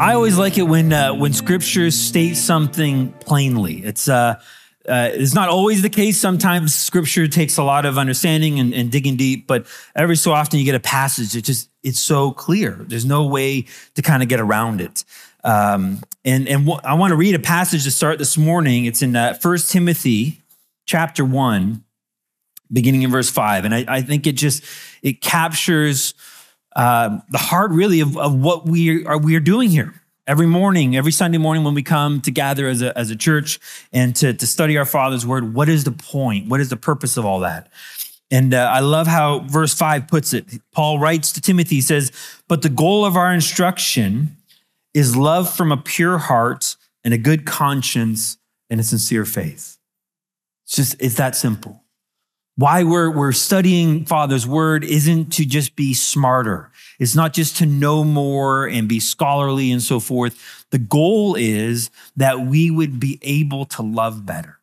I always like it when uh, when scriptures state something plainly. It's uh, uh, it's not always the case. Sometimes scripture takes a lot of understanding and, and, digging deep, but every so often you get a passage that just it's so clear. There's no way to kind of get around it. Um, and and I want to read a passage to start this morning. It's in uh, First Timothy chapter one, beginning in verse five, and I, I think it just it captures uh, the heart really of, of what we are we are doing here every morning, every Sunday morning when we come to gather as a, as a church and to, to study our Father's word. What is the point? What is the purpose of all that? And uh, I love how verse five puts it. Paul writes to Timothy, he says, But the goal of our instruction is love from a pure heart and a good conscience and a sincere faith. It's just, it's that simple why we're, we're studying Father's word isn't to just be smarter. It's not just to know more and be scholarly and so forth. The goal is that we would be able to love better.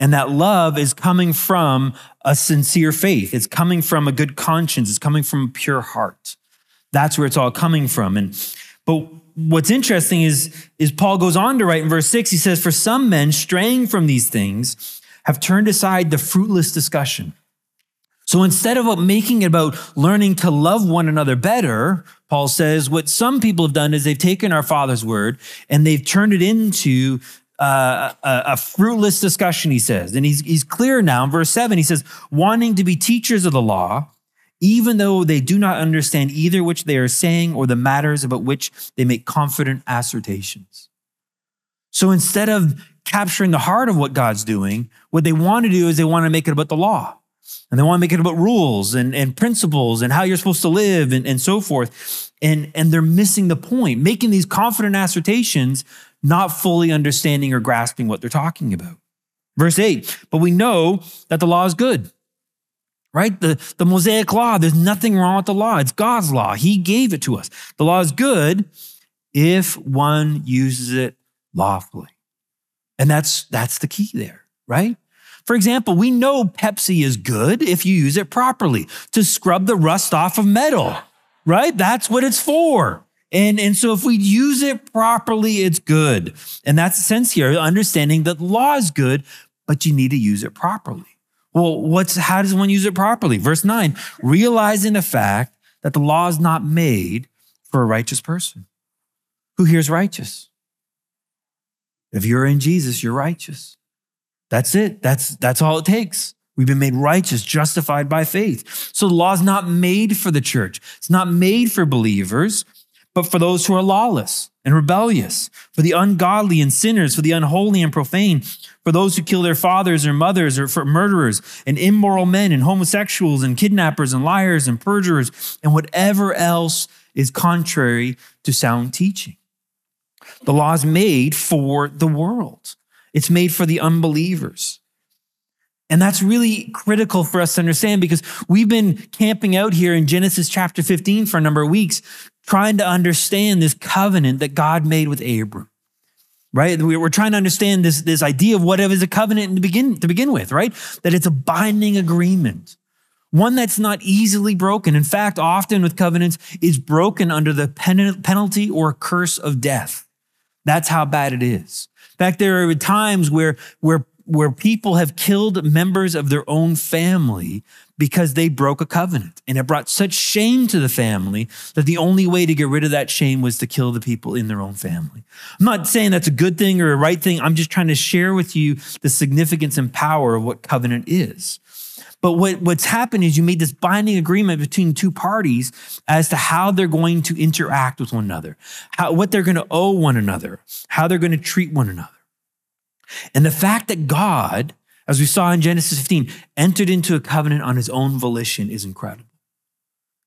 And that love is coming from a sincere faith. It's coming from a good conscience. It's coming from a pure heart. That's where it's all coming from. And but what's interesting is, is Paul goes on to write in verse six, he says, For some men straying from these things, have turned aside the fruitless discussion. So instead of making it about learning to love one another better, Paul says what some people have done is they've taken our Father's word and they've turned it into uh, a, a, fruitless discussion, he says. And he's, he's clear now in verse 7. He says, wanting to be teachers of the law, even though they do not understand either which they are saying or the matters about which they make confident assertions. So instead of capturing the heart of what God's doing. What they want to do is they want to make it about the law. And they want to make it about rules and, and principles and how you're supposed to live and, and so forth. And, and they're missing the point, making these confident assertions, not fully understanding or grasping what they're talking about. Verse 8, but we know that the law is good, right? The, the Mosaic law, there's nothing wrong with the law. It's God's law. He gave it to us. The law is good if one uses it lawfully. And that's that's the key there, right? For example, we know Pepsi is good if you use it properly to scrub the rust off of metal, right? That's what it's for. And, and so if we use it properly, it's good. And that's the sense here, understanding that law is good, but you need to use it properly. Well, what's how does one use it properly? Verse 9, realizing the fact that the law is not made for a righteous person. Who here is righteous? If you're in Jesus, you're righteous. That's it. That's, that's all it takes. We've been made righteous, justified by faith. So the law is not made for the church. It's not made for believers, but for those who are lawless and rebellious, for the ungodly and sinners, for the unholy and profane, for those who kill their fathers or mothers, or for murderers and immoral men and homosexuals and kidnappers and liars and perjurers and whatever else is contrary to sound teaching. The law is made for the world, it's made for the unbelievers. And that's really critical for us to understand because we've been camping out here in Genesis chapter 15 for a number of weeks, trying to understand this covenant that God made with Abram. Right? We're trying to understand this, this idea of what is a covenant to begin, to begin with, right? That it's a binding agreement, one that's not easily broken. In fact, often with covenants, is broken under the penalty or curse of death. That's how bad it is. In fact, there are times where, where, where people have killed members of their own family because they broke a covenant. And it brought such shame to the family that the only way to get rid of that shame was to kill the people in their own family. I'm not saying that's a good thing or a right thing. I'm just trying to share with you the significance and power of what covenant is. But what, what's happened is you made this binding agreement between two parties as to how they're going to interact with one another, how, what they're going to owe one another, how they're going to treat one another. And the fact that God, as we saw in Genesis 15, entered into a covenant on his own volition is incredible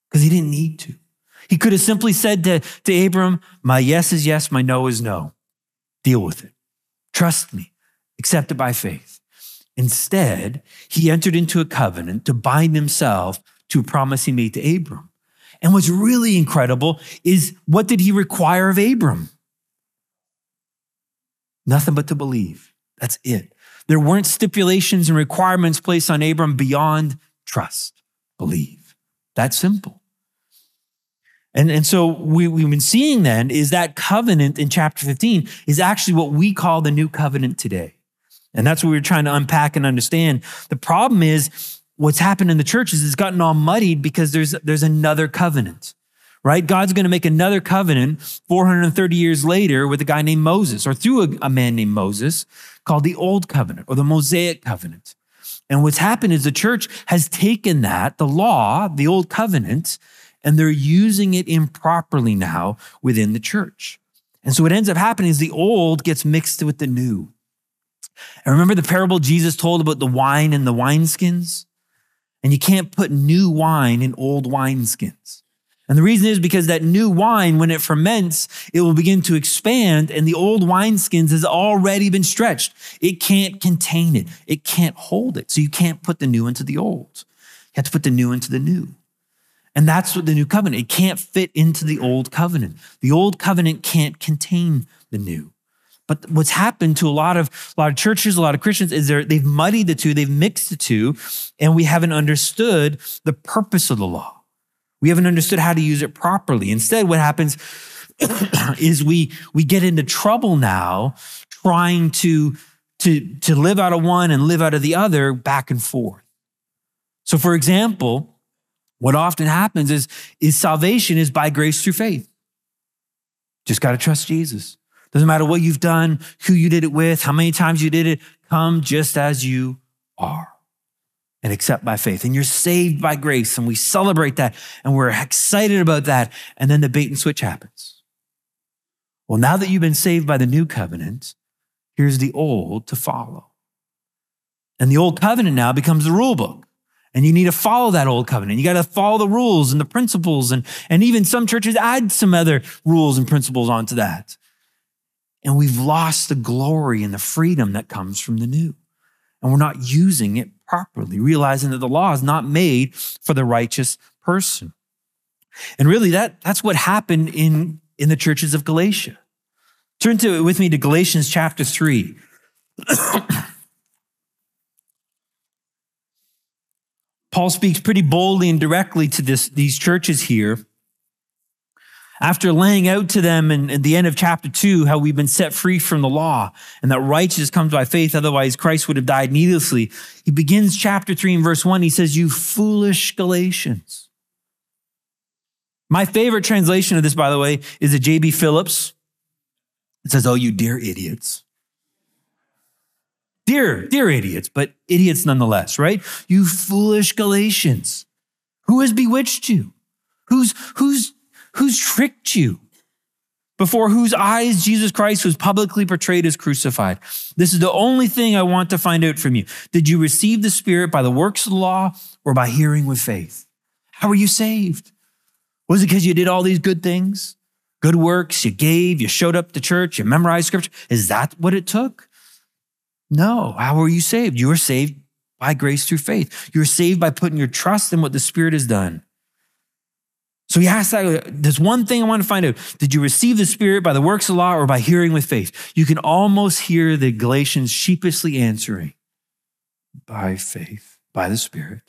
because he didn't need to. He could have simply said to, to Abram, My yes is yes, my no is no. deal with it. Trust me, accept it by faith. Instead, he entered into a covenant to bind himself to a promise he made to Abram. And what's really incredible is what did he require of Abram? Nothing but to believe. That's it. There weren't stipulations and requirements placed on Abram beyond trust, believe. That's simple. And, and so we, we've been seeing then is that covenant in chapter 15 is actually what we call the new covenant today. And that's what we're trying to unpack and understand. The problem is what's happened in the church is it's gotten all muddied because there's, there's another covenant, right? God's going to make another covenant 430 years later with a guy named Moses or through a, a man named Moses called the Old Covenant or the Mosaic Covenant. And what's happened is the church has taken that, the law, the Old Covenant, and they're using it improperly now within the church. And so what ends up happening is the old gets mixed with the new. And remember the parable Jesus told about the wine and the wineskins? And you can't put new wine in old wineskins. And the reason is because that new wine, when it ferments, it will begin to expand, and the old wineskins has already been stretched. It can't contain it, it can't hold it. So you can't put the new into the old. You have to put the new into the new. And that's what the new covenant, it can't fit into the old covenant. The old covenant can't contain the new. But what's happened to a lot of a lot of churches, a lot of Christians, is they've muddied the two, they've mixed the two, and we haven't understood the purpose of the law. We haven't understood how to use it properly. Instead, what happens is we we get into trouble now trying to to to live out of one and live out of the other back and forth. So, for example, what often happens is, is salvation is by grace through faith. Just got to trust Jesus. Doesn't matter what you've done, who you did it with, how many times you did it, come just as you are and accept by faith. And you're saved by grace. And we celebrate that and we're excited about that. And then the bait and switch happens. Well, now that you've been saved by the new covenant, here's the old to follow. And the old covenant now becomes the rule book. And you need to follow that old covenant. You got to follow the rules and the principles. And, and even some churches add some other rules and principles onto that. And we've lost the glory and the freedom that comes from the new. And we're not using it properly, realizing that the law is not made for the righteous person. And really, that, that's what happened in, in the churches of Galatia. Turn to with me to Galatians chapter 3. Paul speaks pretty boldly and directly to this, these churches here after laying out to them in, in, the end of chapter two how we've been set free from the law and that righteousness comes by faith, otherwise Christ would have died needlessly, he begins chapter three in verse one. He says, You foolish Galatians. My favorite translation of this, by the way, is a J.B. Phillips. It says, Oh, you dear idiots. Dear, dear idiots, but idiots nonetheless, right? You foolish Galatians. Who has bewitched you? Who's, who's Who's tricked you? Before whose eyes Jesus Christ was publicly portrayed as crucified. This is the only thing I want to find out from you. Did you receive the Spirit by the works of the law or by hearing with faith? How were you saved? Was it because you did all these good things? Good works, you gave, you showed up to church, you memorized scripture? Is that what it took? No. How were you saved? You were saved by grace through faith. You were saved by putting your trust in what the Spirit has done. So he asked that there's one thing I want to find out. Did you receive the Spirit by the works of the law or by hearing with faith? You can almost hear the Galatians sheepishly answering by faith, by the Spirit.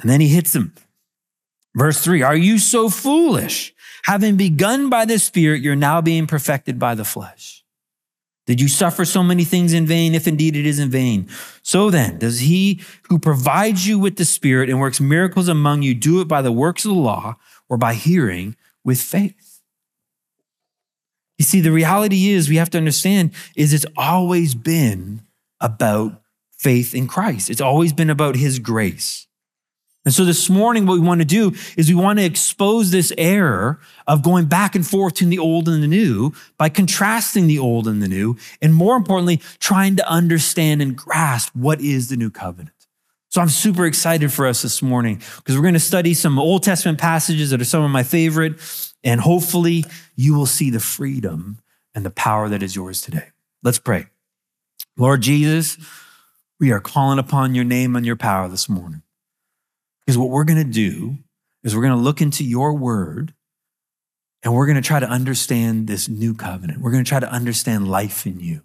And then he hits them. Verse three Are you so foolish? Having begun by the Spirit, you're now being perfected by the flesh. Did you suffer so many things in vain, if indeed it is in vain? So then, does he who provides you with the Spirit and works miracles among you do it by the works of the law or by hearing with faith. You see, the reality is we have to understand is it's always been about faith in Christ. It's always been about his grace. And so this morning, what we want to do is we want to expose this error of going back and forth between the old and the new by contrasting the old and the new, and more importantly, trying to understand and grasp what is the new covenant. So I'm super excited for us this morning because we're going to study some Old Testament passages that are some of my favorite. And hopefully you will see the freedom and the power that is yours today. Let's pray. Lord Jesus, we are calling upon your name and your power this morning. Because what we're going to do is we're going to look into your word and we're going to try to understand this new covenant. We're going to try to understand life in you.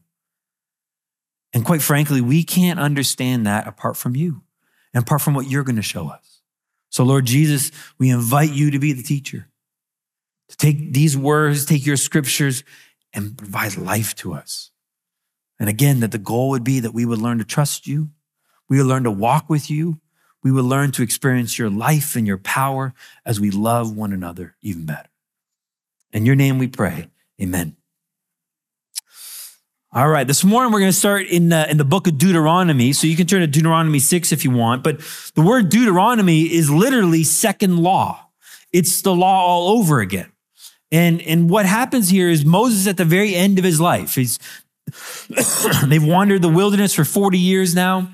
And quite frankly, we can't understand that apart from you and apart from what you're going to show us. So, Lord Jesus, we invite you to be the teacher, to take these words, take your scriptures, and provide life to us. And again, that the goal would be that we would learn to trust you, we would learn to walk with you, we would learn to experience your life and your power as we love one another even better. In your name we pray. Amen. All right, this morning we're going to start in, uh, in the book of Deuteronomy. So you can turn to Deuteronomy 6 if you want. But the word Deuteronomy is literally second law, it's the law all over again. And, and what happens here is Moses at the very end of his life. He's, they've wandered the wilderness for 40 years now.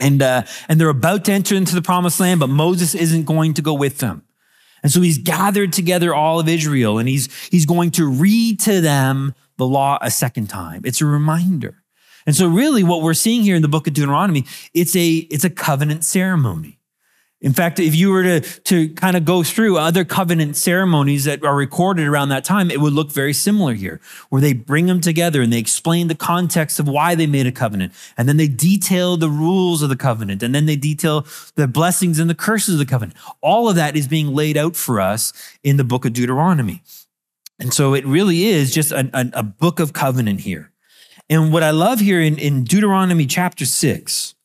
And, uh, and they're about to enter into the promised land, but Moses isn't going to go with them. And so he's gathered together all of Israel and he's, he's going to read to them the law a second time. It's a reminder. And so really what we're seeing here in the book of Deuteronomy, it's a, it's a covenant ceremony. In fact, if you were to, to kind of go through other covenant ceremonies that are recorded around that time, it would look very similar here, where they bring them together and they explain the context of why they made a covenant. And then they detail the rules of the covenant. And then they detail the blessings and the curses of the covenant. All of that is being laid out for us in the book of Deuteronomy. And so it really is just a, a, a book of covenant here. And what I love here in, in Deuteronomy chapter six,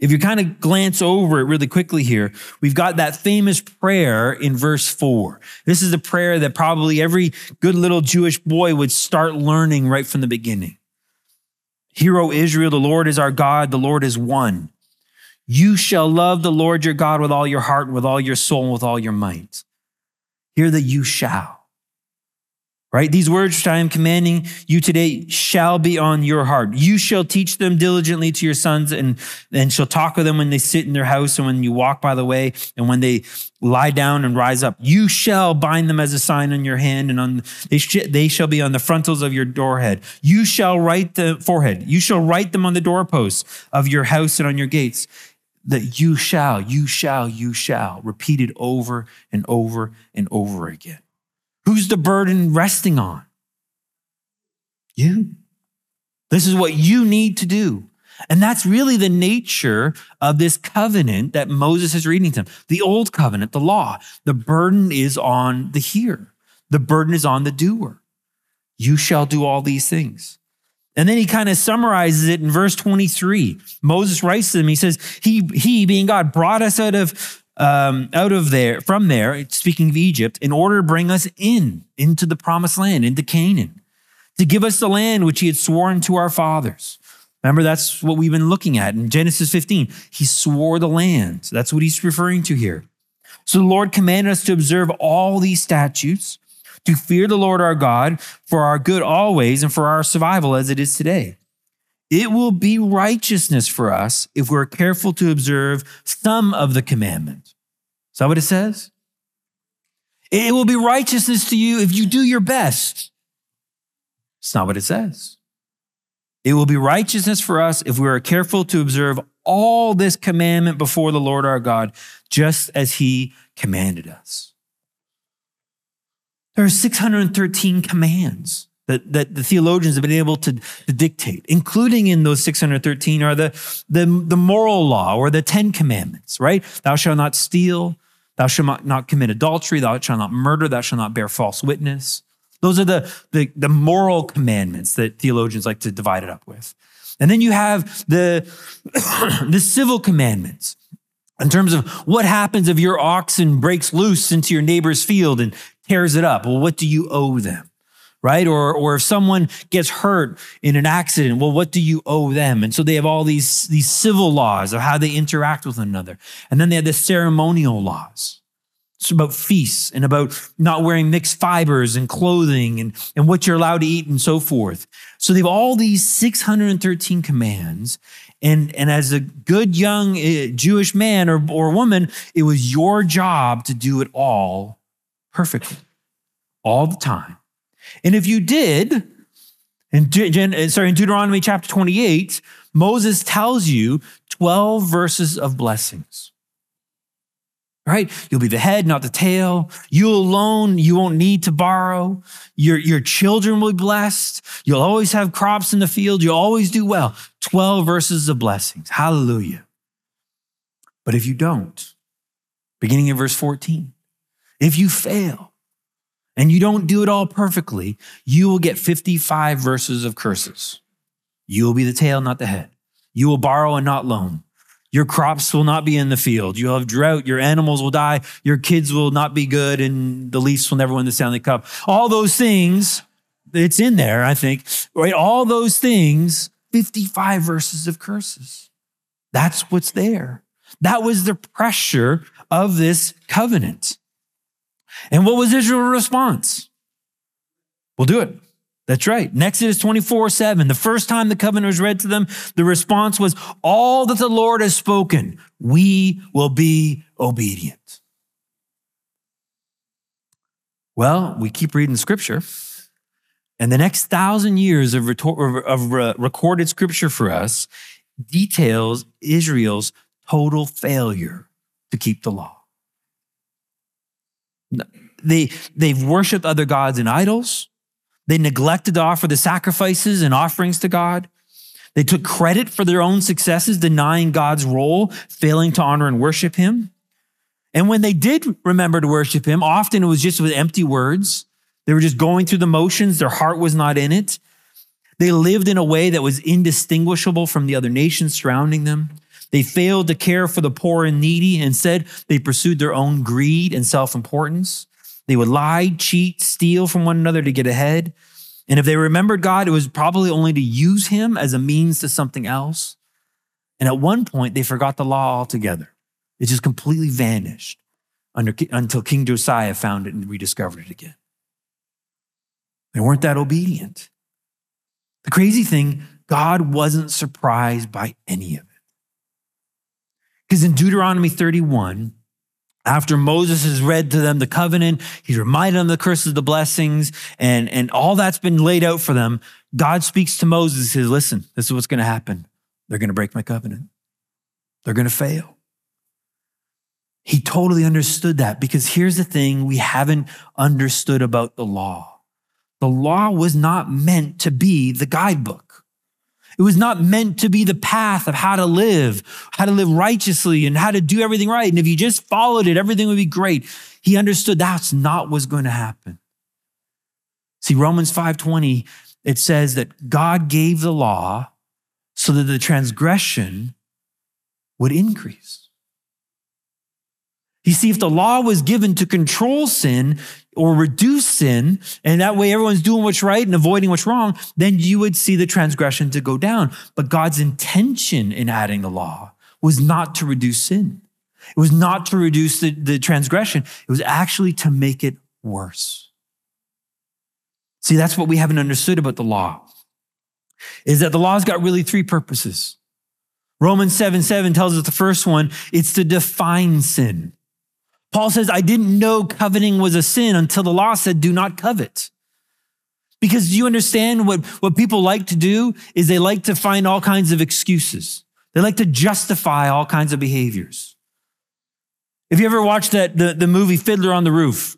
if you kind of glance over it really quickly here, we've got that famous prayer in verse four. This is a prayer that probably every good little Jewish boy would start learning right from the beginning. Hear, O Israel, the Lord is our God, the Lord is one. You shall love the Lord your God with all your heart, and with all your soul, and with all your might. Hear the you shall right? These words which I am commanding you today shall be on your heart. You shall teach them diligently to your sons and, and shall talk with them when they sit in their house and when you walk by the way and when they lie down and rise up. You shall bind them as a sign on your hand and on, they, sh- they shall be on the frontals of your doorhead. You shall write the forehead. You shall write them on the doorposts of your house and on your gates that you shall, you shall, you shall, repeated over and over and over again. Who's the burden resting on? You. This is what you need to do. And that's really the nature of this covenant that Moses is reading to them. The old covenant, the law. The burden is on the hearer, the burden is on the doer. You shall do all these things. And then he kind of summarizes it in verse 23. Moses writes to them, he says, He, he being God, brought us out of um, out of there, from there, speaking of Egypt, in order to bring us in, into the promised land, into Canaan, to give us the land which he had sworn to our fathers. Remember, that's what we've been looking at in Genesis 15. He swore the land. That's what he's referring to here. So the Lord commanded us to observe all these statutes, to fear the Lord our God for our good always and for our survival as it is today. It will be righteousness for us if we're careful to observe some of the commandments. Is that what it says? It will be righteousness to you if you do your best. It's not what it says. It will be righteousness for us if we are careful to observe all this commandment before the Lord our God, just as he commanded us. There are 613 commands that, that the theologians have been able to, to, dictate, including in those 613 are the, the, the moral law or the 10 commandments, right? Thou shalt not steal, thou shalt not commit adultery, thou shalt not murder, thou shalt not bear false witness. Those are the, the, the moral commandments that theologians like to divide it up with. And then you have the, the civil commandments in terms of what happens if your oxen breaks loose into your neighbor's field and tears it up. Well, what do you owe them? Right? Or, or if someone gets hurt in an accident, well, what do you owe them? And so they have all these, these civil laws of how they interact with one another. And then they have the ceremonial laws. It's about feasts and about not wearing mixed fibers and clothing and, and what you're allowed to eat and so forth. So they have all these 613 commands. And, and as a good young uh, Jewish man or, or woman, it was your job to do it all perfectly, all the time And if you did, in, De- eh, sorry, in Deuteronomy chapter 28, Moses tells you 12 verses of blessings. Right? You'll be the head, not the tail. You alone, you won't need to borrow. Your, your children will be blessed. You'll always have crops in the field. You'll always do well. 12 verses of blessings. Hallelujah. But if you don't, beginning in verse 14, if you fail and you don't do it all perfectly, you will get 55 verses of curses. You will be the tail, not the head. You will borrow and not loan. Your crops will not be in the field. You'll have drought. Your animals will die. Your kids will not be good. And the Leafs will never win the Stanley Cup. All those things, it's in there, I think, right? All those things, 55 verses of curses. That's what's there. That was the pressure of this covenant. And what was Israel's response? We'll do it. That's right. Exodus 24 7, the first time the covenant was read to them, the response was, All that the Lord has spoken, we will be obedient. Well, we keep reading scripture, and the next thousand years of, of recorded scripture for us details Israel's total failure to keep the law. They, they've worshiped other gods and idols. They neglected to offer the sacrifices and offerings to God. They took credit for their own successes, denying God's role, failing to honor and worship Him. And when they did remember to worship Him, often it was just with empty words. They were just going through the motions, their heart was not in it. They lived in a way that was indistinguishable from the other nations surrounding them. They failed to care for the poor and needy. Instead, they pursued their own greed and self importance. They would lie, cheat, steal from one another to get ahead. And if they remembered God, it was probably only to use him as a means to something else. And at one point, they forgot the law altogether. It just completely vanished under, until King Josiah found it and rediscovered it again. They weren't that obedient. The crazy thing, God wasn't surprised by any of it. Because in Deuteronomy 31, after Moses has read to them the covenant, he's reminded them of the curses, the blessings, and, and all that's been laid out for them. God speaks to Moses says, Listen, this is what's going to happen. They're going to break my covenant, they're going to fail. He totally understood that because here's the thing we haven't understood about the law the law was not meant to be the guidebook. It was not meant to be the path of how to live, how to live righteously and how to do everything right. And if you just followed it, everything would be great. He understood that's not what's going to happen. See, Romans 5:20, it says that God gave the law so that the transgression would increase. You see, if the law was given to control sin or reduce sin, and that way everyone's doing what's right and avoiding what's wrong, then you would see the transgression to go down. But God's intention in adding the law was not to reduce sin. It was not to reduce the, the transgression. It was actually to make it worse. See, that's what we haven't understood about the law, is that the law's got really three purposes. Romans 7 7 tells us the first one, it's to define sin. Paul says, I didn't know coveting was a sin until the law said, do not covet. Because do you understand what, what people like to do is they like to find all kinds of excuses. They like to justify all kinds of behaviors. If you ever watched that, the, the movie Fiddler on the Roof,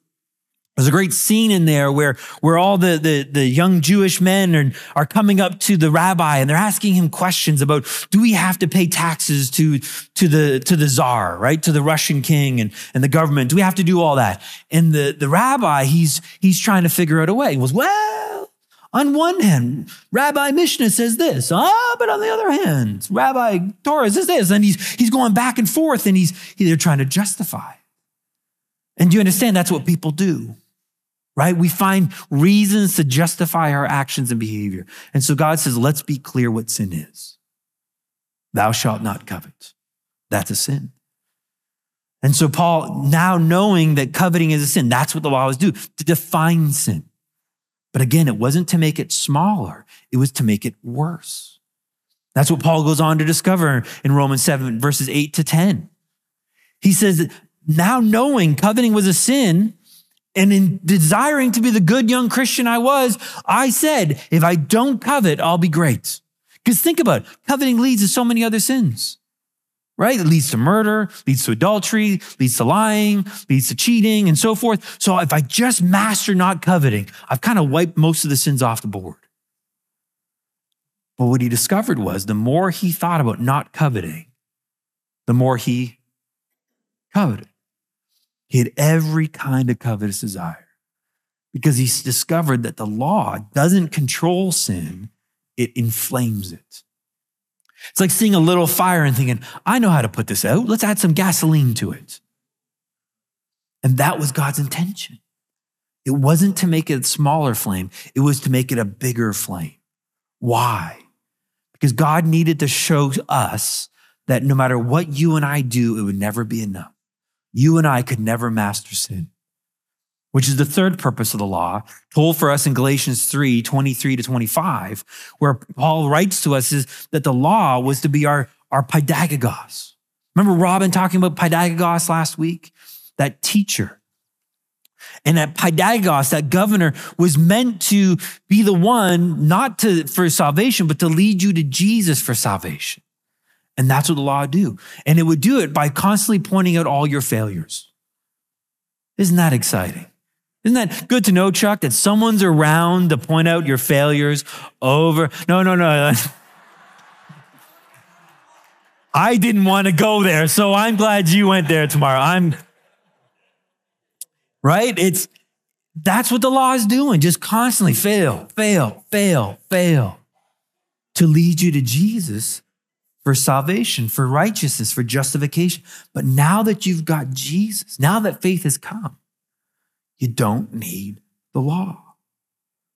there's a great scene in there where, where all the, the, the young Jewish men are, are coming up to the rabbi and they're asking him questions about, do we have to pay taxes to, to the, to the czar, right? To the Russian king and, and the government? Do we have to do all that? And the, the rabbi, he's, he's trying to figure out a way. He goes, well, on one hand, Rabbi Mishnah says this, ah, but on the other hand, Rabbi Torah says this. And he's, he's going back and forth and he's, they're trying to justify. And do you understand that's what people do? Right? We find reasons to justify our actions and behavior. And so God says, let's be clear what sin is. Thou shalt not covet. That's a sin. And so Paul, now knowing that coveting is a sin, that's what the law was do, to define sin. But again, it wasn't to make it smaller, it was to make it worse. That's what Paul goes on to discover in Romans 7, verses 8 to 10. He says, now knowing coveting was a sin, And in desiring to be the good young Christian I was, I said, if I don't covet, I'll be great. Because think about it, coveting leads to so many other sins, right? It leads to murder, leads to adultery, leads to lying, leads to cheating, and so forth. So if I just master not coveting, I've kind of wiped most of the sins off the board. But what he discovered was the more he thought about not coveting, the more he coveted. He had every kind of covetous desire because he's discovered that the law doesn't control sin, it inflames it. It's like seeing a little fire and thinking, I know how to put this out. Let's add some gasoline to it. And that was God's intention. It wasn't to make it a smaller flame, it was to make it a bigger flame. Why? Because God needed to show us that no matter what you and I do, it would never be enough. You and I could never master sin, which is the third purpose of the law, told for us in Galatians 3 23 to 25, where Paul writes to us is that the law was to be our, our paidagogos. Remember Robin talking about paidagogos last week? That teacher. And that paidagogos, that governor, was meant to be the one not to for salvation, but to lead you to Jesus for salvation. And that's what the law would do. And it would do it by constantly pointing out all your failures. Isn't that exciting? Isn't that good to know, Chuck, that someone's around to point out your failures over? No, no, no. I didn't want to go there, so I'm glad you went there tomorrow. I'm right? It's that's what the law is doing, just constantly fail, fail, fail, fail to lead you to Jesus for salvation, for righteousness, for justification. But now that you've got Jesus, now that faith has come, you don't need the law.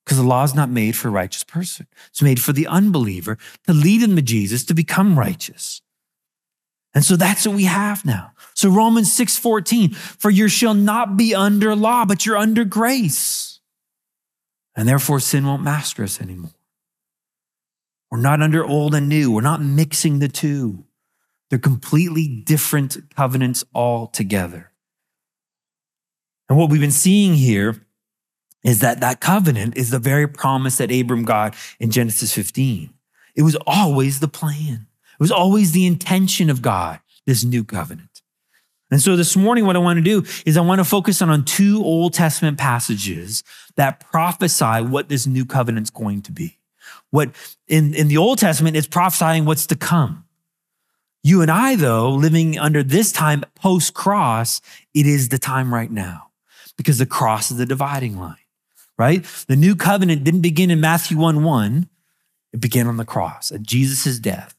Because the law is not made for a righteous person. It's made for the unbeliever to lead him to Jesus to become righteous. And so that's what we have now. So Romans 6:14, for you shall not be under law, but you're under grace. And therefore sin won't master us anymore. We're not under old and new. We're not mixing the two. They're completely different covenants altogether. And what we've been seeing here is that that covenant is the very promise that Abram got in Genesis 15. It was always the plan. It was always the intention of God, this new covenant. And so this morning, what I want to do is I want to focus on, on two Old Testament passages that prophesy what this new covenant's going to be. What in, in the Old Testament is prophesying what's to come. You and I, though, living under this time post cross, it is the time right now because the cross is the dividing line, right? The new covenant didn't begin in Matthew 1 1, it began on the cross at Jesus' death.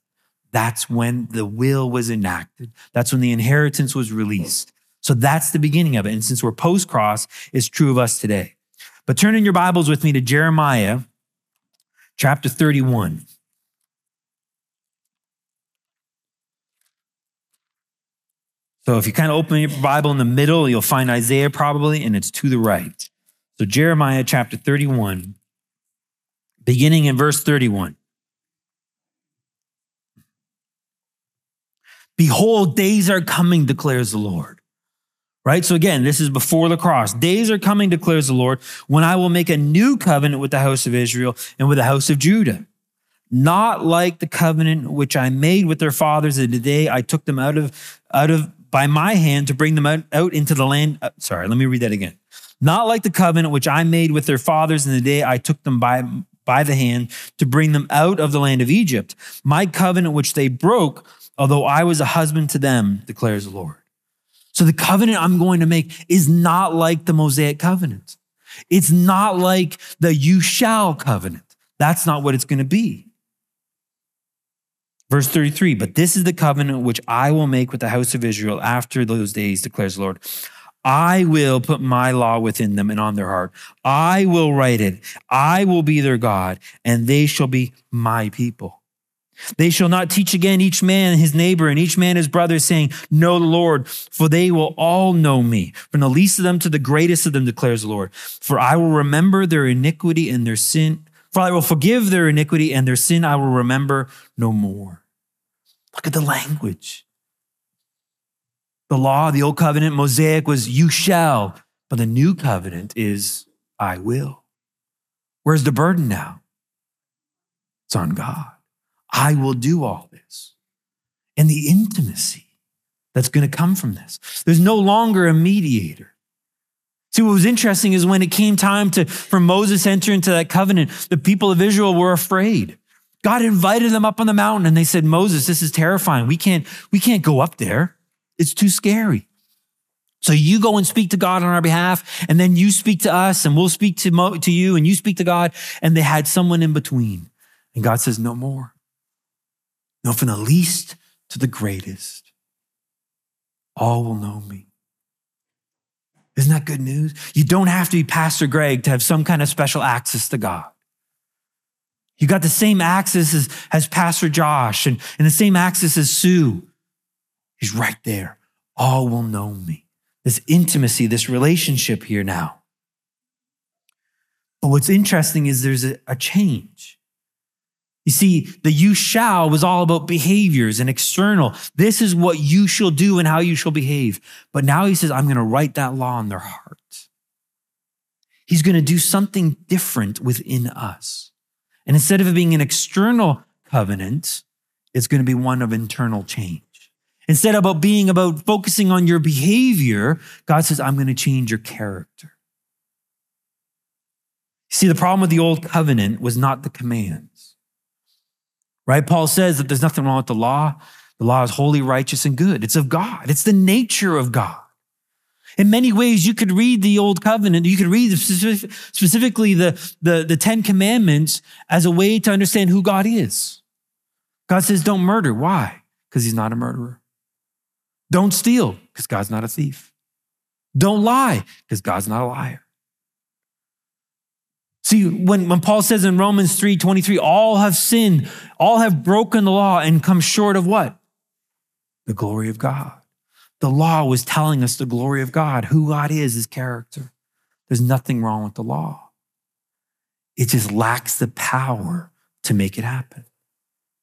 That's when the will was enacted. That's when the inheritance was released. So that's the beginning of it. And since we're post cross, it's true of us today. But turn in your Bibles with me to Jeremiah chapter 31. So if you kind of open your Bible in the middle, you'll find Isaiah probably, and it's to the right. So Jeremiah chapter 31, beginning in verse 31. Behold, days are coming, declares the Lord Right? So again, this is before the cross. Days are coming, declares the Lord, when I will make a new covenant with the house of Israel and with the house of Judah. Not like the covenant which I made with their fathers in the day I took them out of, out of by my hand to bring them out, out into the land. Uh, sorry, let me read that again. Not like the covenant which I made with their fathers in the day I took them by, by the hand to bring them out of the land of Egypt. My covenant which they broke, although I was a husband to them, declares the Lord. So the covenant I'm going to make is not like the Mosaic covenant. It's not like the you shall covenant. That's not what it's going to be. Verse 33 But this is the covenant which I will make with the house of Israel after those days, declares the Lord. I will put my law within them and on their heart. I will write it. I will be their God, and they shall be my people. They shall not teach again each man his neighbor and each man his brother, saying, Know the Lord, for they will all know me, from the least of them to the greatest of them, declares the Lord. For I will remember their iniquity and their sin. For I will forgive their iniquity and their sin I will remember no more. Look at the language. The law, the old covenant, Mosaic was, You shall. But the new covenant is I will. Where's the burden now? It's on God. I will do all this. And the intimacy that's going to come from this. There's no longer a mediator. See, what was interesting is when it came time to, for Moses to enter into that covenant, the people of Israel were afraid. God invited them up on the mountain and they said, Moses, this is terrifying. We can't, we can't go up there. It's too scary. So you go and speak to God on our behalf, and then you speak to us, and we'll speak to, Mo, to you, and you speak to God. And they had someone in between. And God says, No more. No, from the least to the greatest, all will know me. Isn't that good news? You don't have to be Pastor Greg to have some kind of special access to God. You got the same access as, as Pastor Josh and, and the same access as Sue. He's right there. All will know me. This intimacy, this relationship here now. But what's interesting is there's a, a change. You see, the you shall was all about behaviors and external. This is what you shall do and how you shall behave. But now he says, I'm going to write that law in their heart. He's going to do something different within us. And instead of it being an external covenant, it's going to be one of internal change. Instead of being about focusing on your behavior, God says, I'm going to change your character. See, the problem with the old covenant was not the commands, right? Paul says that there's nothing wrong with the law. The law is holy, righteous, and good. It's of God, it's the nature of God. In many ways, you could read the Old Covenant, you could read specifically the, the, the Ten Commandments as a way to understand who God is. God says, don't murder. Why? Because he's not a murderer. Don't steal, because God's not a thief. Don't lie, because God's not a liar. See, when, when Paul says in Romans 3 23, all have sinned, all have broken the law and come short of what? The glory of God. The law was telling us the glory of God, who God is, his character. There's nothing wrong with the law. It just lacks the power to make it happen.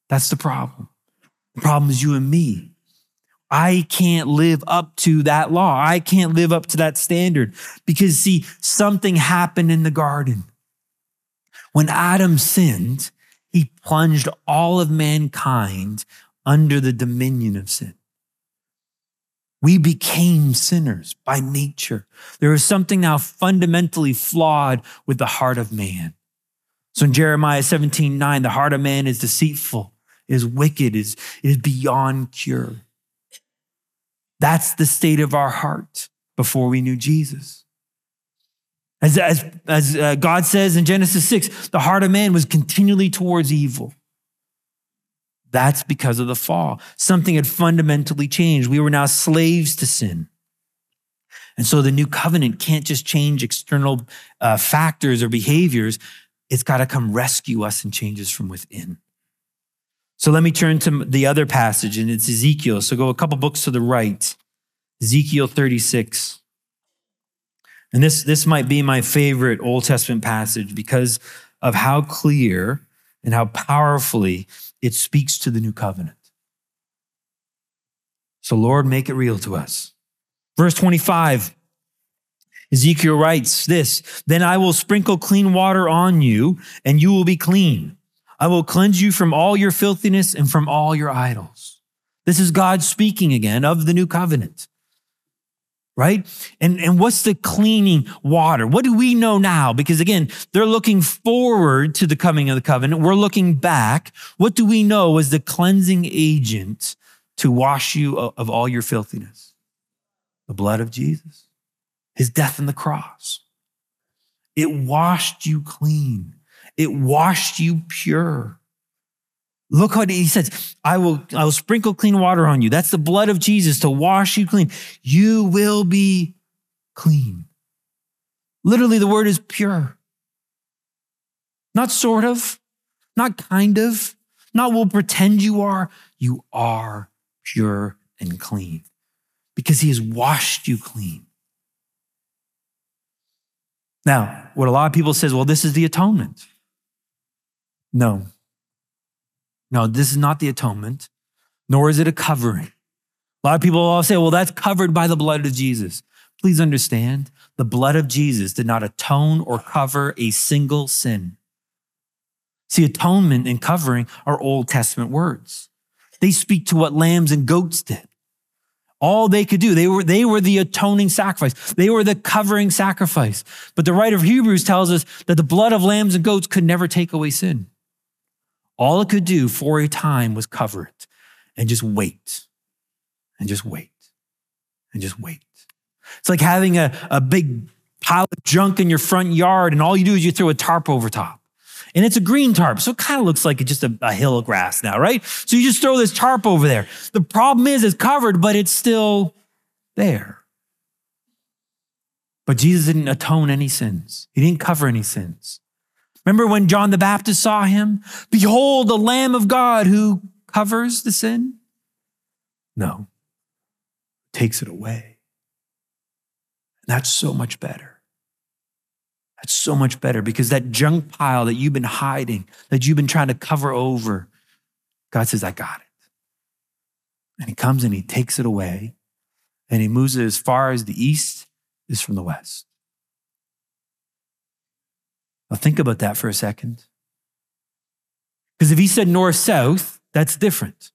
That's the problem. The problem is you and me. I can't live up to that law. I can't live up to that standard because, see, something happened in the garden. When Adam sinned, he plunged all of mankind under the dominion of sin. We became sinners by nature. There is something now fundamentally flawed with the heart of man. So in Jeremiah 17, 9, the heart of man is deceitful, is wicked, is, is beyond cure. That's the state of our heart before we knew Jesus. As, as, as uh, God says in Genesis 6, the heart of man was continually towards evil. That's because of the fall. Something had fundamentally changed. We were now slaves to sin. And so the new covenant can't just change external uh, factors or behaviors. It's got to come rescue us and change us from within. So let me turn to the other passage, and it's Ezekiel. So go a couple books to the right, Ezekiel 36. And this, this might be my favorite Old Testament passage because of how clear and how powerfully it speaks to the new covenant. So, Lord, make it real to us. Verse 25, Ezekiel writes this Then I will sprinkle clean water on you, and you will be clean. I will cleanse you from all your filthiness and from all your idols. This is God speaking again of the new covenant. Right? And, and what's the cleaning water? What do we know now? Because again, they're looking forward to the coming of the covenant. We're looking back. What do we know as the cleansing agent to wash you of all your filthiness? The blood of Jesus, his death on the cross. It washed you clean. It washed you pure. Look what he says. I will, I will sprinkle clean water on you. That's the blood of Jesus to wash you clean. You will be clean. Literally, the word is pure. Not sort of, not kind of, not we'll pretend you are. You are pure and clean because he has washed you clean. Now, what a lot of people says, well, this is the atonement. No. No, this is not the atonement, nor is it a covering. A lot of people all say, well, that's covered by the blood of Jesus. Please understand, the blood of Jesus did not atone or cover a single sin. See, atonement and covering are Old Testament words. They speak to what lambs and goats did. All they could do, they were, they were the atoning sacrifice. They were the covering sacrifice. But the writer of Hebrews tells us that the blood of lambs and goats could never take away sin. All it could do for a time was cover it and just wait and just wait and just wait. It's like having a, a big pile of junk in your front yard, and all you do is you throw a tarp over top. And it's a green tarp, so it kind of looks like just a, a hill of grass now, right? So you just throw this tarp over there. The problem is it's covered, but it's still there. But Jesus didn't atone any sins, He didn't cover any sins. Remember when John the Baptist saw him? Behold, the Lamb of God who covers the sin? No, takes it away. And That's so much better. That's so much better because that junk pile that you've been hiding, that you've been trying to cover over, God says, I got it. And He comes and He takes it away and He moves it as far as the east is from the west. Now, think about that for a second. Because if He said north south, that's different.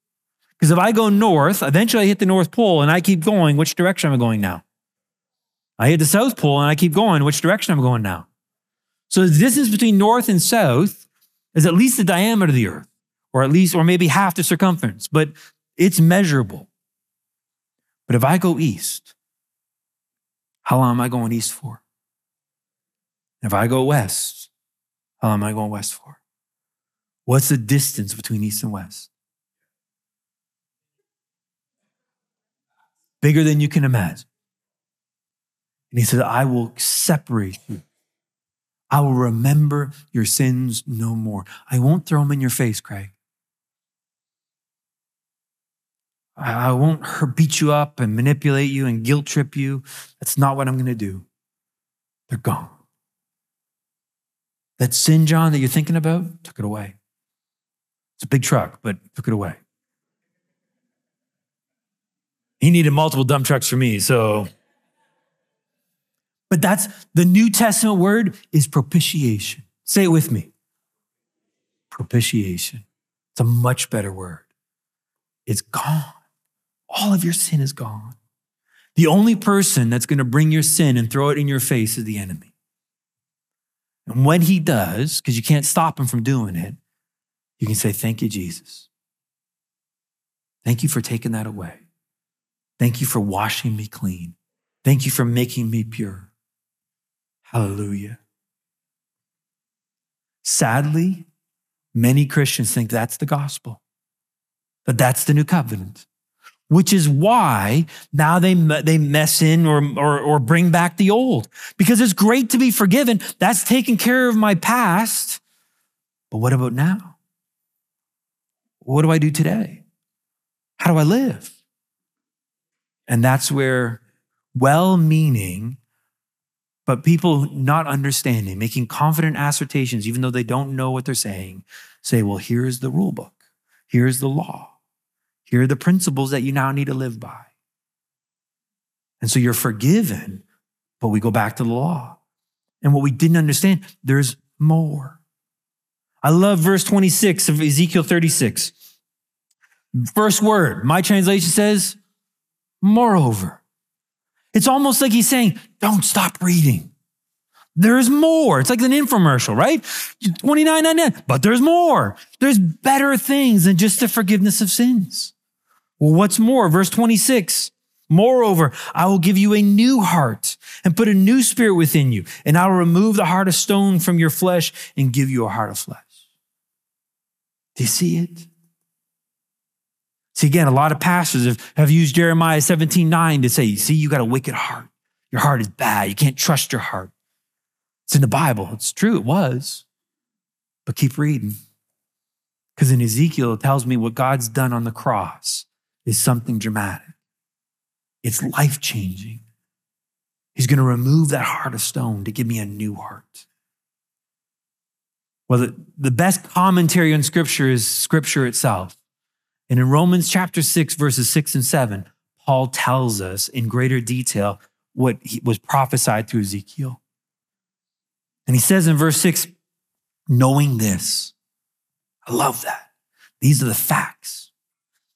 Because if I go north, eventually I hit the North Pole and I keep going, which direction am I going now? I hit the South Pole and I keep going. Which direction am I going now? So the distance between north and south is at least the diameter of the earth, or at least, or maybe half the circumference, but it's measurable. But if I go east, how long am I going east for? If I go west, how am I going west for? What's the distance between east and west? Bigger than you can imagine. And he says, I will separate you. I will remember your sins no more. I won't throw them in your face, Craig. I won't beat you up and manipulate you and guilt trip you. That's not what I'm going to do. They're gone. That sin, John, that you're thinking about, took it away. It's a big truck, but took it away. He needed multiple dump trucks for me, so but that's the New Testament word is propitiation. Say it with me. Propitiation. It's a much better word. It's gone. All of your sin is gone. The only person that's going to bring your sin and throw it in your face is the enemy. And when he does, because you can't stop him from doing it, you can say, Thank you, Jesus. Thank you for taking that away. Thank you for washing me clean. Thank you for making me pure. Hallelujah. Sadly, many Christians think that's the gospel, that that's the new covenant, which is why now they, they mess in or, or, or bring back the old. Because it's great to be forgiven. That's taking care of my past. But what about now? What do I do today? How do I live? And that's where well meaning but people not understanding, making confident assertions, even though they don't know what they're saying, say, well, here's the rule book, here's the law, here are the principles that you now need to live by. And so you're forgiven, but we go back to the law. And what we didn't understand, there's more. I love verse 26 of Ezekiel 36. First word, my translation says, moreover. It's almost like he's saying, don't stop reading. There's more. It's like an infomercial, right? 29.99, but there's more. There's better things than just the forgiveness of sins. Well, what's more? Verse 26. Moreover, I will give you a new heart and put a new spirit within you, and I will remove the heart of stone from your flesh and give you a heart of flesh. Do you see it? See, again, a lot of pastors have, have used Jeremiah 17 9 to say, see, you got a wicked heart. Your heart is bad. You can't trust your heart. It's in the Bible. It's true, it was. But keep reading. Because in Ezekiel, it tells me what God's done on the cross is something dramatic. It's life changing. He's going to remove that heart of stone to give me a new heart. Well, the, the best commentary on Scripture is Scripture itself. And in Romans chapter 6, verses 6 and 7, Paul tells us in greater detail what was prophesied through Ezekiel. And he says in verse six, knowing this, I love that. These are the facts.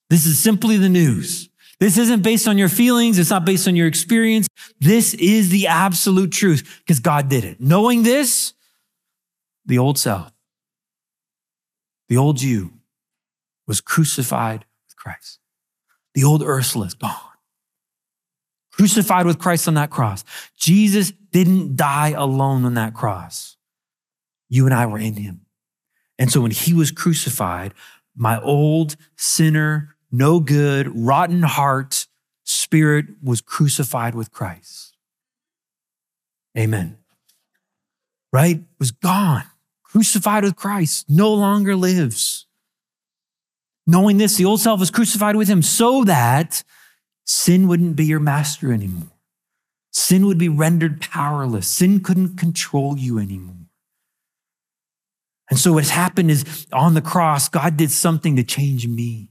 This is simply the news. This isn't based on your feelings. It's not based on your experience. This is the absolute truth because God did it. Knowing this, the old self, the old you was crucified with Christ. The old Ursula is gone. Crucified with Christ on that cross. Jesus didn't die alone on that cross. You and I were in him. And so when he was crucified, my old sinner, no good, rotten heart spirit was crucified with Christ. Amen. Right? Was gone, crucified with Christ, no longer lives. Knowing this, the old self was crucified with him so that sin wouldn't be your master anymore. Sin would be rendered powerless. Sin couldn't control you anymore. And so what's happened is on the cross, God did something to change me.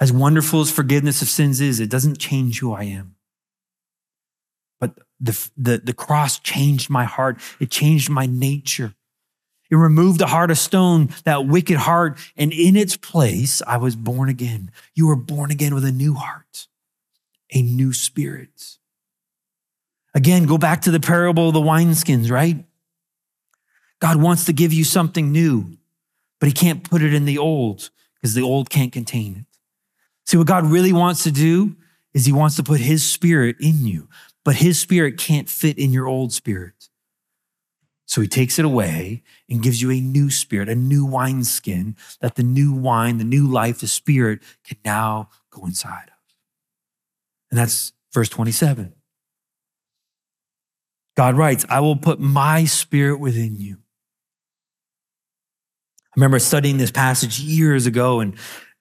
As wonderful as forgiveness of sins is, it doesn't change who I am. But the, the, the cross changed my heart. It changed my nature. It removed the heart of stone, that wicked heart, and in its place, I was born again. You were born again with a new heart, a new spirit. Again, go back to the parable of the wineskins, right? God wants to give you something new, but he can't put it in the old because the old can't contain it. See, what God really wants to do is he wants to put his spirit in you, but his spirit can't fit in your old spirit. So he takes it away and gives you a new spirit, a new wineskin that the new wine, the new life, the spirit can now go inside of. And that's verse 27. God writes, I will put my spirit within you. I remember studying this passage years ago and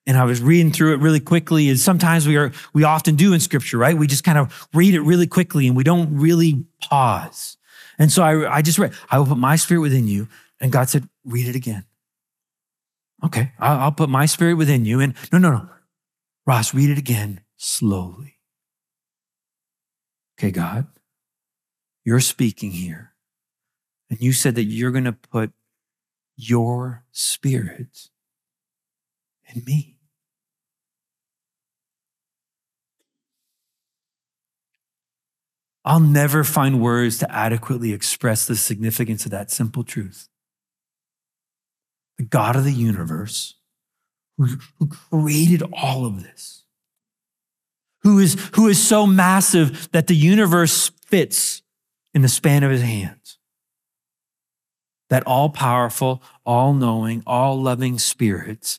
and I was reading through it really quickly. And sometimes we are, we often do in scripture, right? We just kind of read it really quickly and we don't really pause. And so I, I just read, I will put my spirit within you. And God said, read it again. Okay, I'll, put my spirit within you. And no, no, no. Ross, read it again slowly. Okay, God, you're speaking here. And you said that you're going to put your spirit in me. I'll never find words to adequately express the significance of that simple truth. The God of the universe, who, created all of this, who is, who is so massive that the universe fits in the span of his hands, that all powerful, all knowing, all loving spirit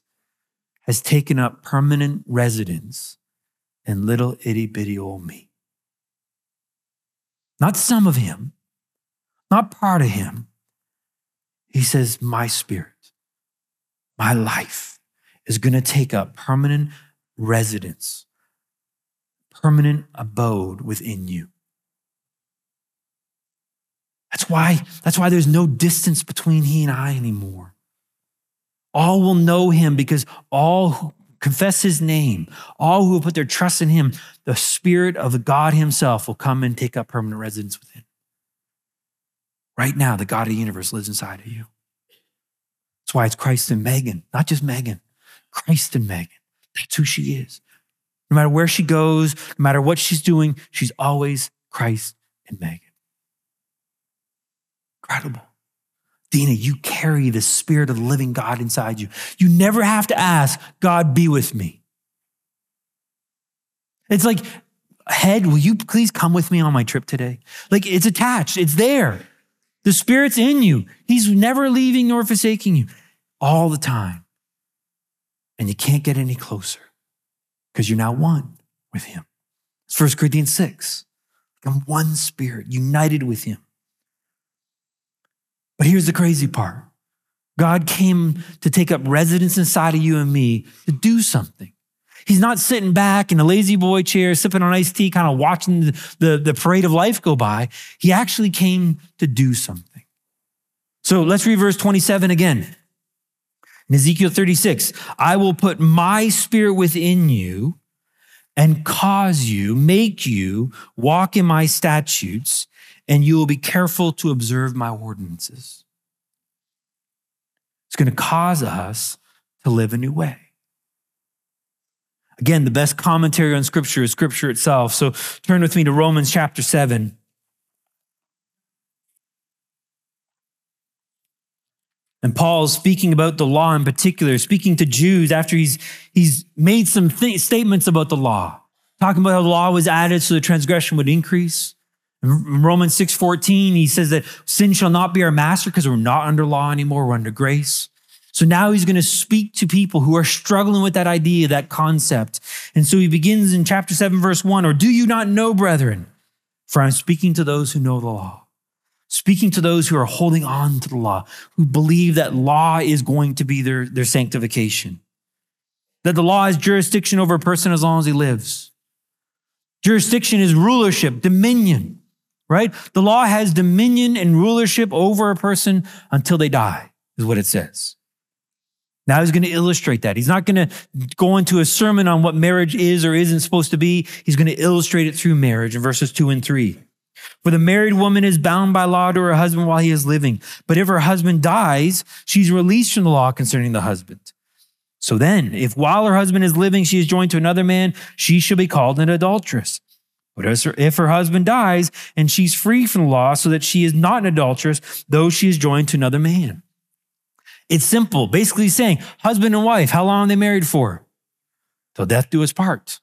has taken up permanent residence in little itty bitty old me not some of him, not part of him. He says, My spirit, my life is going to take up permanent residence, permanent abode within you. That's why, that's why there's no distance between he and I anymore. All will know him because all who confess his name, all who will put their trust in him, the Spirit of the God Himself will come and take up permanent residence within. Right now, the God of the universe lives inside of you. That's why it's Christ and Megan, not just Megan, Christ and Megan. That's who she is. No matter where she goes, no matter what she's doing, she's always Christ and Megan. Incredible. Dina, you carry the spirit of the living God inside you. You never have to ask, God, be with me. It's like, head, will you please come with me on my trip today? Like it's attached, it's there. The spirit's in you. He's never leaving nor forsaking you all the time. And you can't get any closer because you're now one with him. It's 1 Corinthians 6. I'm one spirit, united with him. But here's the crazy part God came to take up residence inside of you and me to do something. He's not sitting back in a La-Z-Boy chair, sipping on iced tea, kind of watching the, the, the parade of life go by. He actually came to do something. So let's read verse 27 again. In Ezekiel 36, I will put my spirit within you and cause you, make you walk in my statutes, and you will be careful to observe my ordinances. It's going to cause us to live a new way. Again, the best commentary on Scripture is Scripture itself. So turn with me to Romans chapter 7. And Paul's speaking about the law in particular, speaking to Jews after he's, he's made some th- statements about the law, talking about how the law was added so the transgression would increase. Romans 6:14, he says that sin shall not be our master because we're not under law anymore, we're under grace. So now he's going to speak to people who are struggling with that idea, that concept. And so he begins in chapter 7, verse 1 Or do you not know, brethren? For I'm speaking to those who know the law, speaking to those who are holding on to the law, who believe that law is going to be their, their sanctification, that the law has jurisdiction over a person as long as he lives. Jurisdiction is rulership, dominion, right? The law has dominion and rulership over a person until they die, is what it says. Now he's going to illustrate that. He's not going to go into a sermon on what marriage is or isn't supposed to be. He's going to illustrate it through marriage in verses two and three. For the married woman is bound by law to her husband while he is living. But if her husband dies, she's released from the law concerning the husband. So then, if while her husband is living, she is joined to another man, she shall be called an adulteress. But if her husband dies and she's free from the law, so that she is not an adulteress, though she is joined to another man. It's simple. Basically saying, husband and wife, how long are they married for? Till death do us part.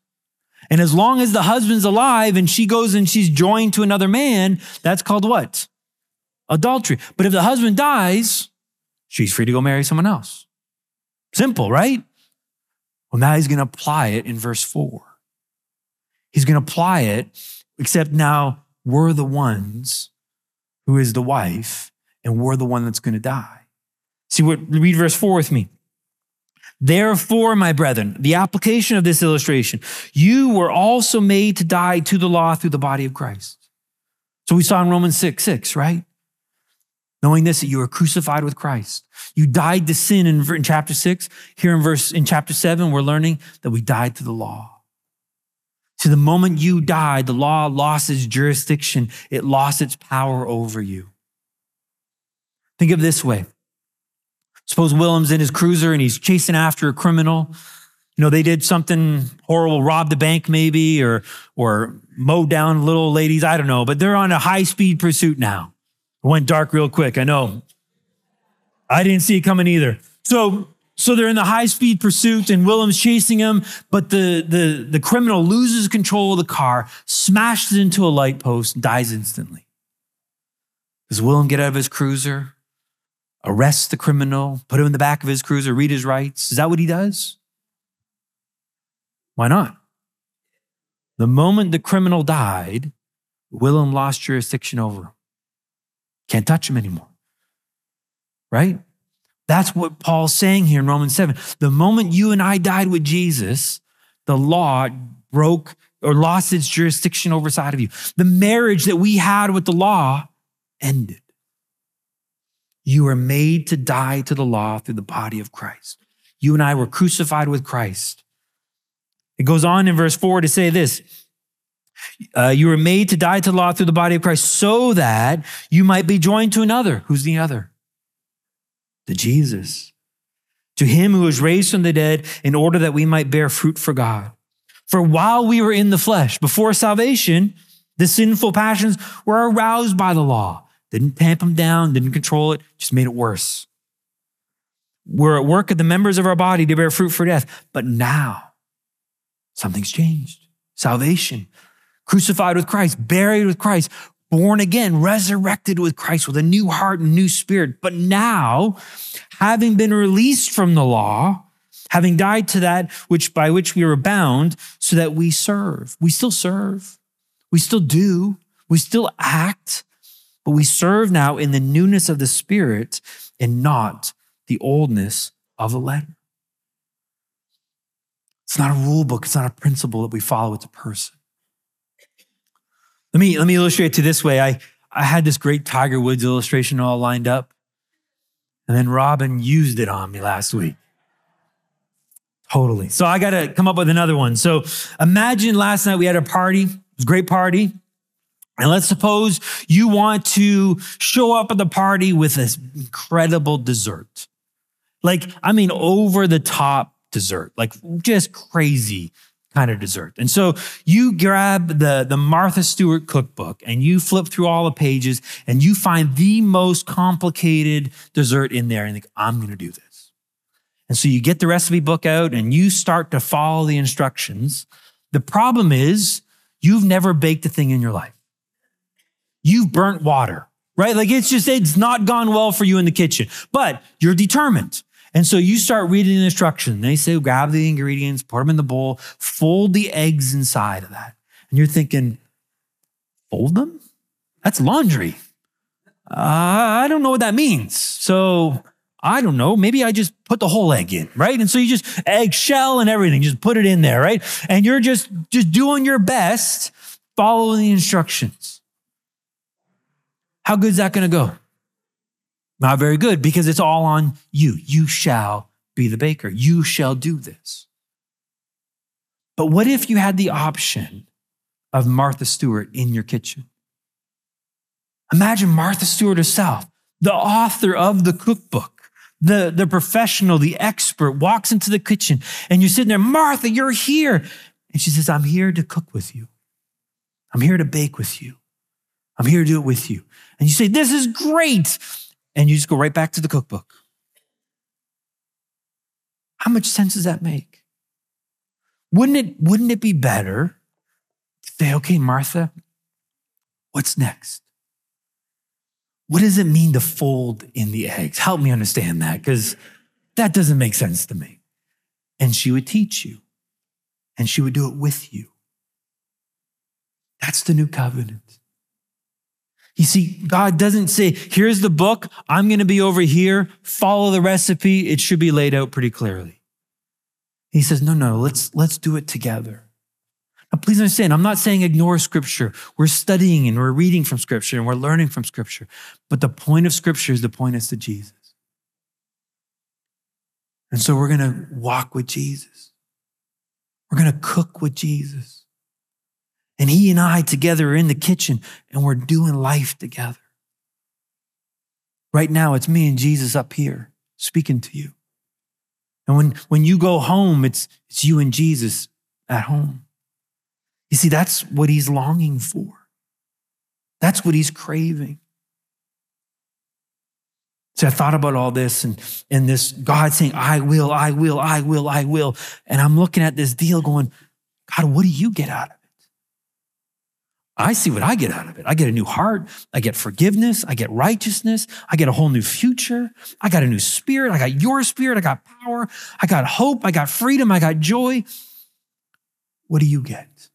And as long as the husband's alive and she goes and she's joined to another man, that's called what? Adultery. But if the husband dies, she's free to go marry someone else. Simple, right? Well, now he's going to apply it in verse four. He's going to apply it, except now we're the ones who is the wife, and we're the one that's going to die. See what, read verse 4 with me. Therefore, my brethren, the application of this illustration, you were also made to die to the law through the body of Christ. So we saw in Romans 6 6, right? Knowing this, that you were crucified with Christ. You died to sin in, in chapter 6. Here in verse in chapter 7, we're learning that we died to the law. The moment you died, the law lost its jurisdiction, it lost its power over you. Think of this way Suppose Willem's in his cruiser and he's chasing after a criminal. You know, they did something horrible, robbed the bank maybe, or or mowed down little ladies. I don't know, but they're on a high speed pursuit now. It went dark real quick. I know. I didn't see it coming either. So so they're in the high speed pursuit and Willem's chasing him, but the, the, the criminal loses control of the car, smashes into a light post, dies instantly. Does Willem get out of his cruiser? arrest the criminal, put him in the back of his cruiser, read his rights. Is that what he does? Why not? The moment the criminal died, Willem lost jurisdiction over him. Can't touch him anymore. Right? That's what Paul's saying here in Romans 7. The moment you and I died with Jesus, the law broke or lost its jurisdiction over side of you. The marriage that we had with the law ended. You were made to die to the law through the body of Christ. You and I were crucified with Christ. It goes on in verse 4 to say this uh, You were made to die to the law through the body of Christ so that you might be joined to another. Who's the other? To Jesus. To him who was raised from the dead in order that we might bear fruit for God. For while we were in the flesh, before salvation, the sinful passions were aroused by the law didn't tamp them down, didn't control it, just made it worse. We're at work at the members of our body to bear fruit for death. But now, something's changed. Salvation, crucified with Christ, buried with Christ, born again, resurrected with Christ with a new heart and new spirit. But now, having been released from the law, having died to that which by which we were bound, so that we serve. We still serve. We still do. We still act but we serve now in the newness of the Spirit and not the oldness of the letter. It's not a rule book, it's not a principle that we follow, it's a person. Let me, let me illustrate to this way. I, I had this great Tiger Woods illustration all lined up, and then Robin used it on me last week. Totally. So I got to come up with another one. So imagine last night we had a party. It was a great party. And let's suppose you want to show up at the party with this incredible dessert. Like, I mean, over the top dessert, like just crazy kind of dessert. And so you grab the, the Martha Stewart cookbook and you flip through all the pages and you find the most complicated dessert in there and think, I'm going to do this. And so you get the recipe book out and you start to follow the instructions. The problem is you've never baked a thing in your life. You've burnt water, right? Like it's just, it's not gone well for you in the kitchen, but you're determined. And so you start reading the instructions. They say grab the ingredients, put them in the bowl, fold the eggs inside of that. And you're thinking, fold them? That's laundry. Uh, I don't know what that means. So I don't know. Maybe I just put the whole egg in, right? And so you just eggshell and everything, just put it in there, right? And you're just just doing your best, following the instructions. How good is that going to go? Not very good because it's all on you. You shall be the baker. You shall do this. But what if you had the option of Martha Stewart in your kitchen? Imagine Martha Stewart herself, the author of the cookbook, the, the professional, the expert, walks into the kitchen and you're sitting there, Martha, you're here. And she says, I'm here to cook with you. I'm here to bake with you. I'm here to do it with you. And you say, This is great and you just go right back to the cookbook. How much sense does that make? Wouldn't it, wouldn't it be better to say, okay, Martha, what's next? What does it mean to fold in the eggs? Help me understand that, because that doesn't make sense to me. And she would teach you, and she would do it with you. That's the new covenant. You see, God doesn't say, here's the book, I'm going to be over here, follow the recipe. It should be laid out pretty clearly. He says, no, no, let's, let's do it together. Now, please understand, I'm not saying ignore scripture. We're studying and we're reading from scripture and we're learning from scripture. But the point of scripture is to point us to Jesus. And so we're going to walk with Jesus. We're going to cook with Jesus. And he and I together are in the kitchen and we're doing life together. Right now, it's me and Jesus up here speaking to you. And when, when you go home, it's, it's you and Jesus at home. You see, that's what he's longing for. That's what he's craving. So I thought about all this and, and this God saying, I will, I will, I will, I will. And I'm looking at this deal going, God, what do you get out of it? I see what I get out of it. I get a new heart. I get forgiveness. I get righteousness. I get a whole new future. I got a new spirit. I got your spirit. I got power. I got hope. I got freedom. I got joy. What do you get?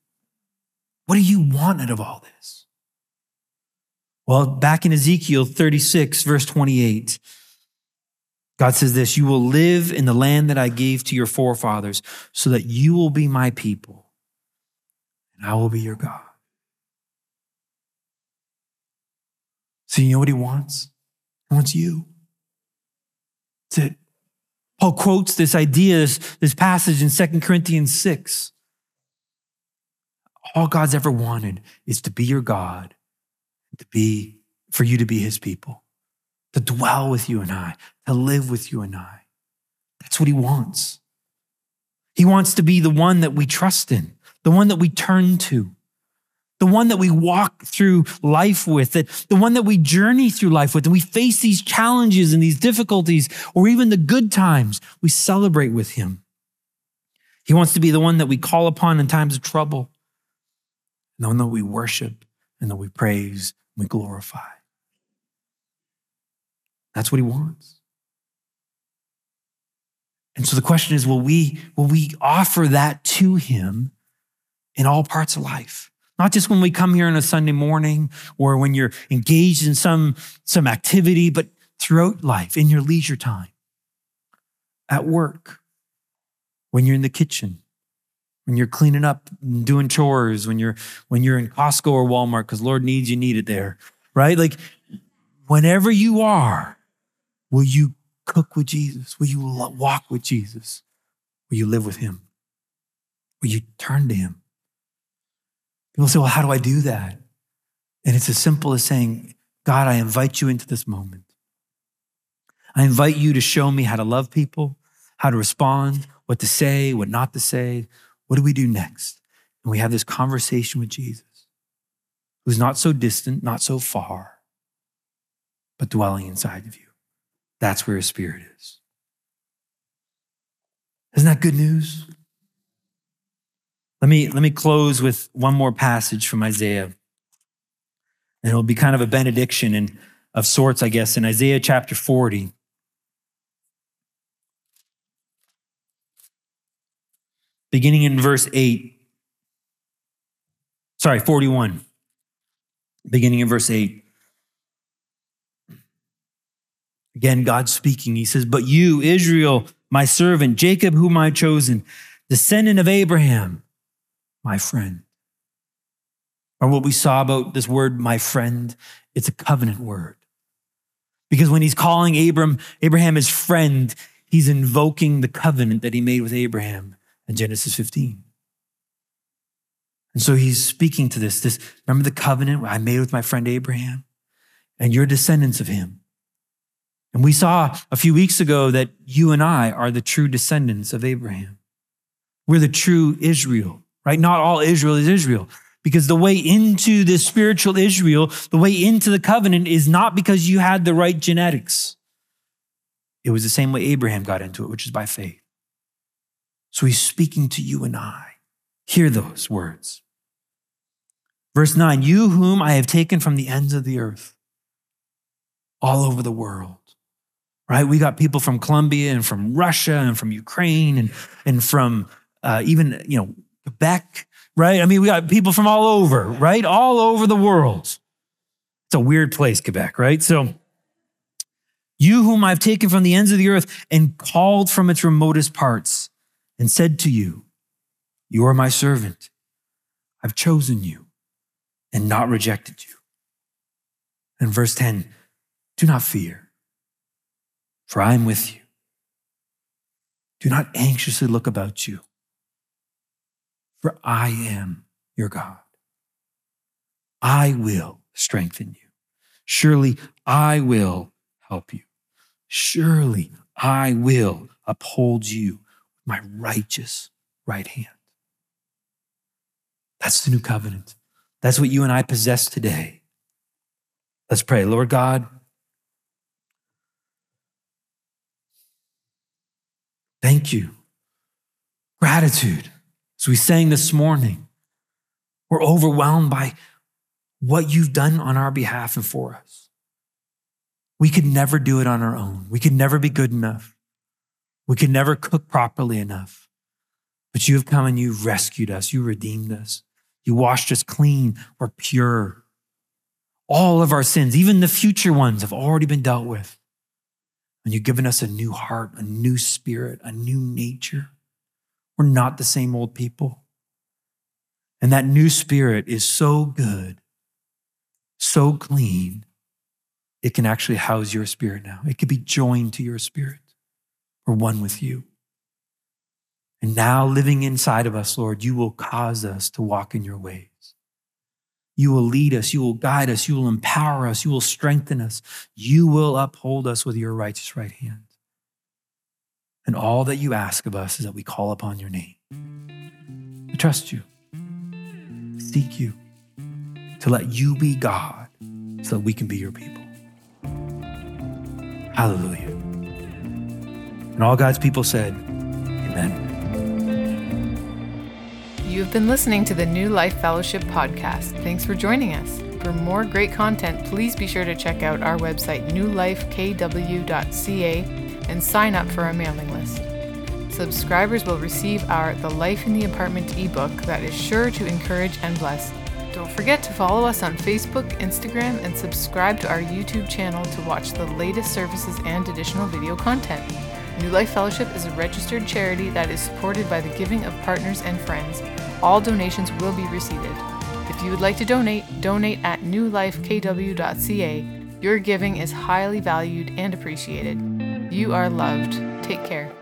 What do you want out of all this? Well, back in Ezekiel 36, verse 28, God says this You will live in the land that I gave to your forefathers, so that you will be my people, and I will be your God. So you know what he wants? He wants you. That's it. Paul quotes this idea, this, this passage in 2 Corinthians 6. All God's ever wanted is to be your God, to be for you to be his people, to dwell with you and I, to live with you and I. That's what he wants. He wants to be the one that we trust in, the one that we turn to the one that we walk through life with, that the one that we journey through life with, and we face these challenges and these difficulties, or even the good times, we celebrate with him. He wants to be the one that we call upon in times of trouble, the one that we worship and that we praise and we glorify. That's what he wants. And so the question is, will we, will we offer that to him in all parts of life? Not just when we come here on a Sunday morning or when you're engaged in some, some activity, but throughout life, in your leisure time, at work, when you're in the kitchen, when you're cleaning up and doing chores, when you're when you're in Costco or Walmart, because Lord needs you need it there, right? Like whenever you are, will you cook with Jesus? Will you walk with Jesus? Will you live with him? Will you turn to him? People say, well, how do I do that? And it's as simple as saying, God, I invite you into this moment. I invite you to show me how to love people, how to respond, what to say, what not to say. What do we do next? And we have this conversation with Jesus, who's not so distant, not so far, but dwelling inside of you. That's where his spirit is. Isn't that good news? Let me, let me close with one more passage from Isaiah. And it'll be kind of a benediction and of sorts, I guess, in Isaiah chapter 40. Beginning in verse 8. Sorry, 41. Beginning in verse 8. Again, God speaking. He says, But you, Israel, my servant, Jacob, whom I've chosen, descendant of Abraham, my friend. Or what we saw about this word, my friend, it's a covenant word. Because when he's calling Abram, Abraham his friend, he's invoking the covenant that he made with Abraham in Genesis 15. And so he's speaking to this, this, remember the covenant I made with my friend Abraham? And you're descendants of him. And we saw a few weeks ago that you and I are the true descendants of Abraham. We're the true Israel, right? Not all Israel is Israel. Because the way into this spiritual Israel, the way into the covenant is not because you had the right genetics. It was the same way Abraham got into it, which is by faith. So he's speaking to you and I. Hear those words. Verse 9 You whom I have taken from the ends of the earth, all over the world right? We got people from Colombia and from Russia and from Ukraine and, and from uh, even, you know, Quebec, right? I mean, we got people from all over, right? All over the world. It's a weird place, Quebec, right? So, you whom I've taken from the ends of the earth and called from its remotest parts and said to you, You are my servant. I've chosen you and not rejected you. And verse 10 Do not fear for I am with you. Do not anxiously look about you, for I am your God. I will strengthen you. Surely I will help you. Surely I will uphold you with my righteous right hand. That's the new covenant. That's what you and I possess today. Let's pray. Lord God, Thank you. Gratitude. As we sang this morning, we're overwhelmed by what you've done on our behalf and for us. We could never do it on our own. We could never be good enough. We could never cook properly enough. But you have come and you've rescued us. You redeemed us. You washed us clean. We're pure. All of our sins, even the future ones, have already been dealt with. And you've given us a new heart, a new spirit, a new nature. We're not the same old people. And that new spirit is so good, so clean, it can actually house your spirit now. It can be joined to your spirit. We're one with you. And now, living inside of us, Lord, you will cause us to walk in your ways. You will lead us. You will guide us. You will empower us. You will strengthen us. You will uphold us with your righteous right hand. And all that you ask of us is that we call upon your name, to trust you, seek you, to let you be God so that we can be your people. Hallelujah. And all God's people said, Amen. You have been listening to the New Life Fellowship podcast. Thanks for joining us. For more great content, please be sure to check out our website, newlifekw.ca, and sign up for our mailing list. Subscribers will receive our The Life in the Apartment ebook that is sure to encourage and bless. Don't forget to follow us on Facebook, Instagram, and subscribe to our YouTube channel to watch the latest services and additional video content. New Life Fellowship is a registered charity that is supported by the giving of partners and friends. All donations will be received. If you would like to donate, donate at newlifekw.ca. Your giving is highly valued and appreciated. You are loved. Take care.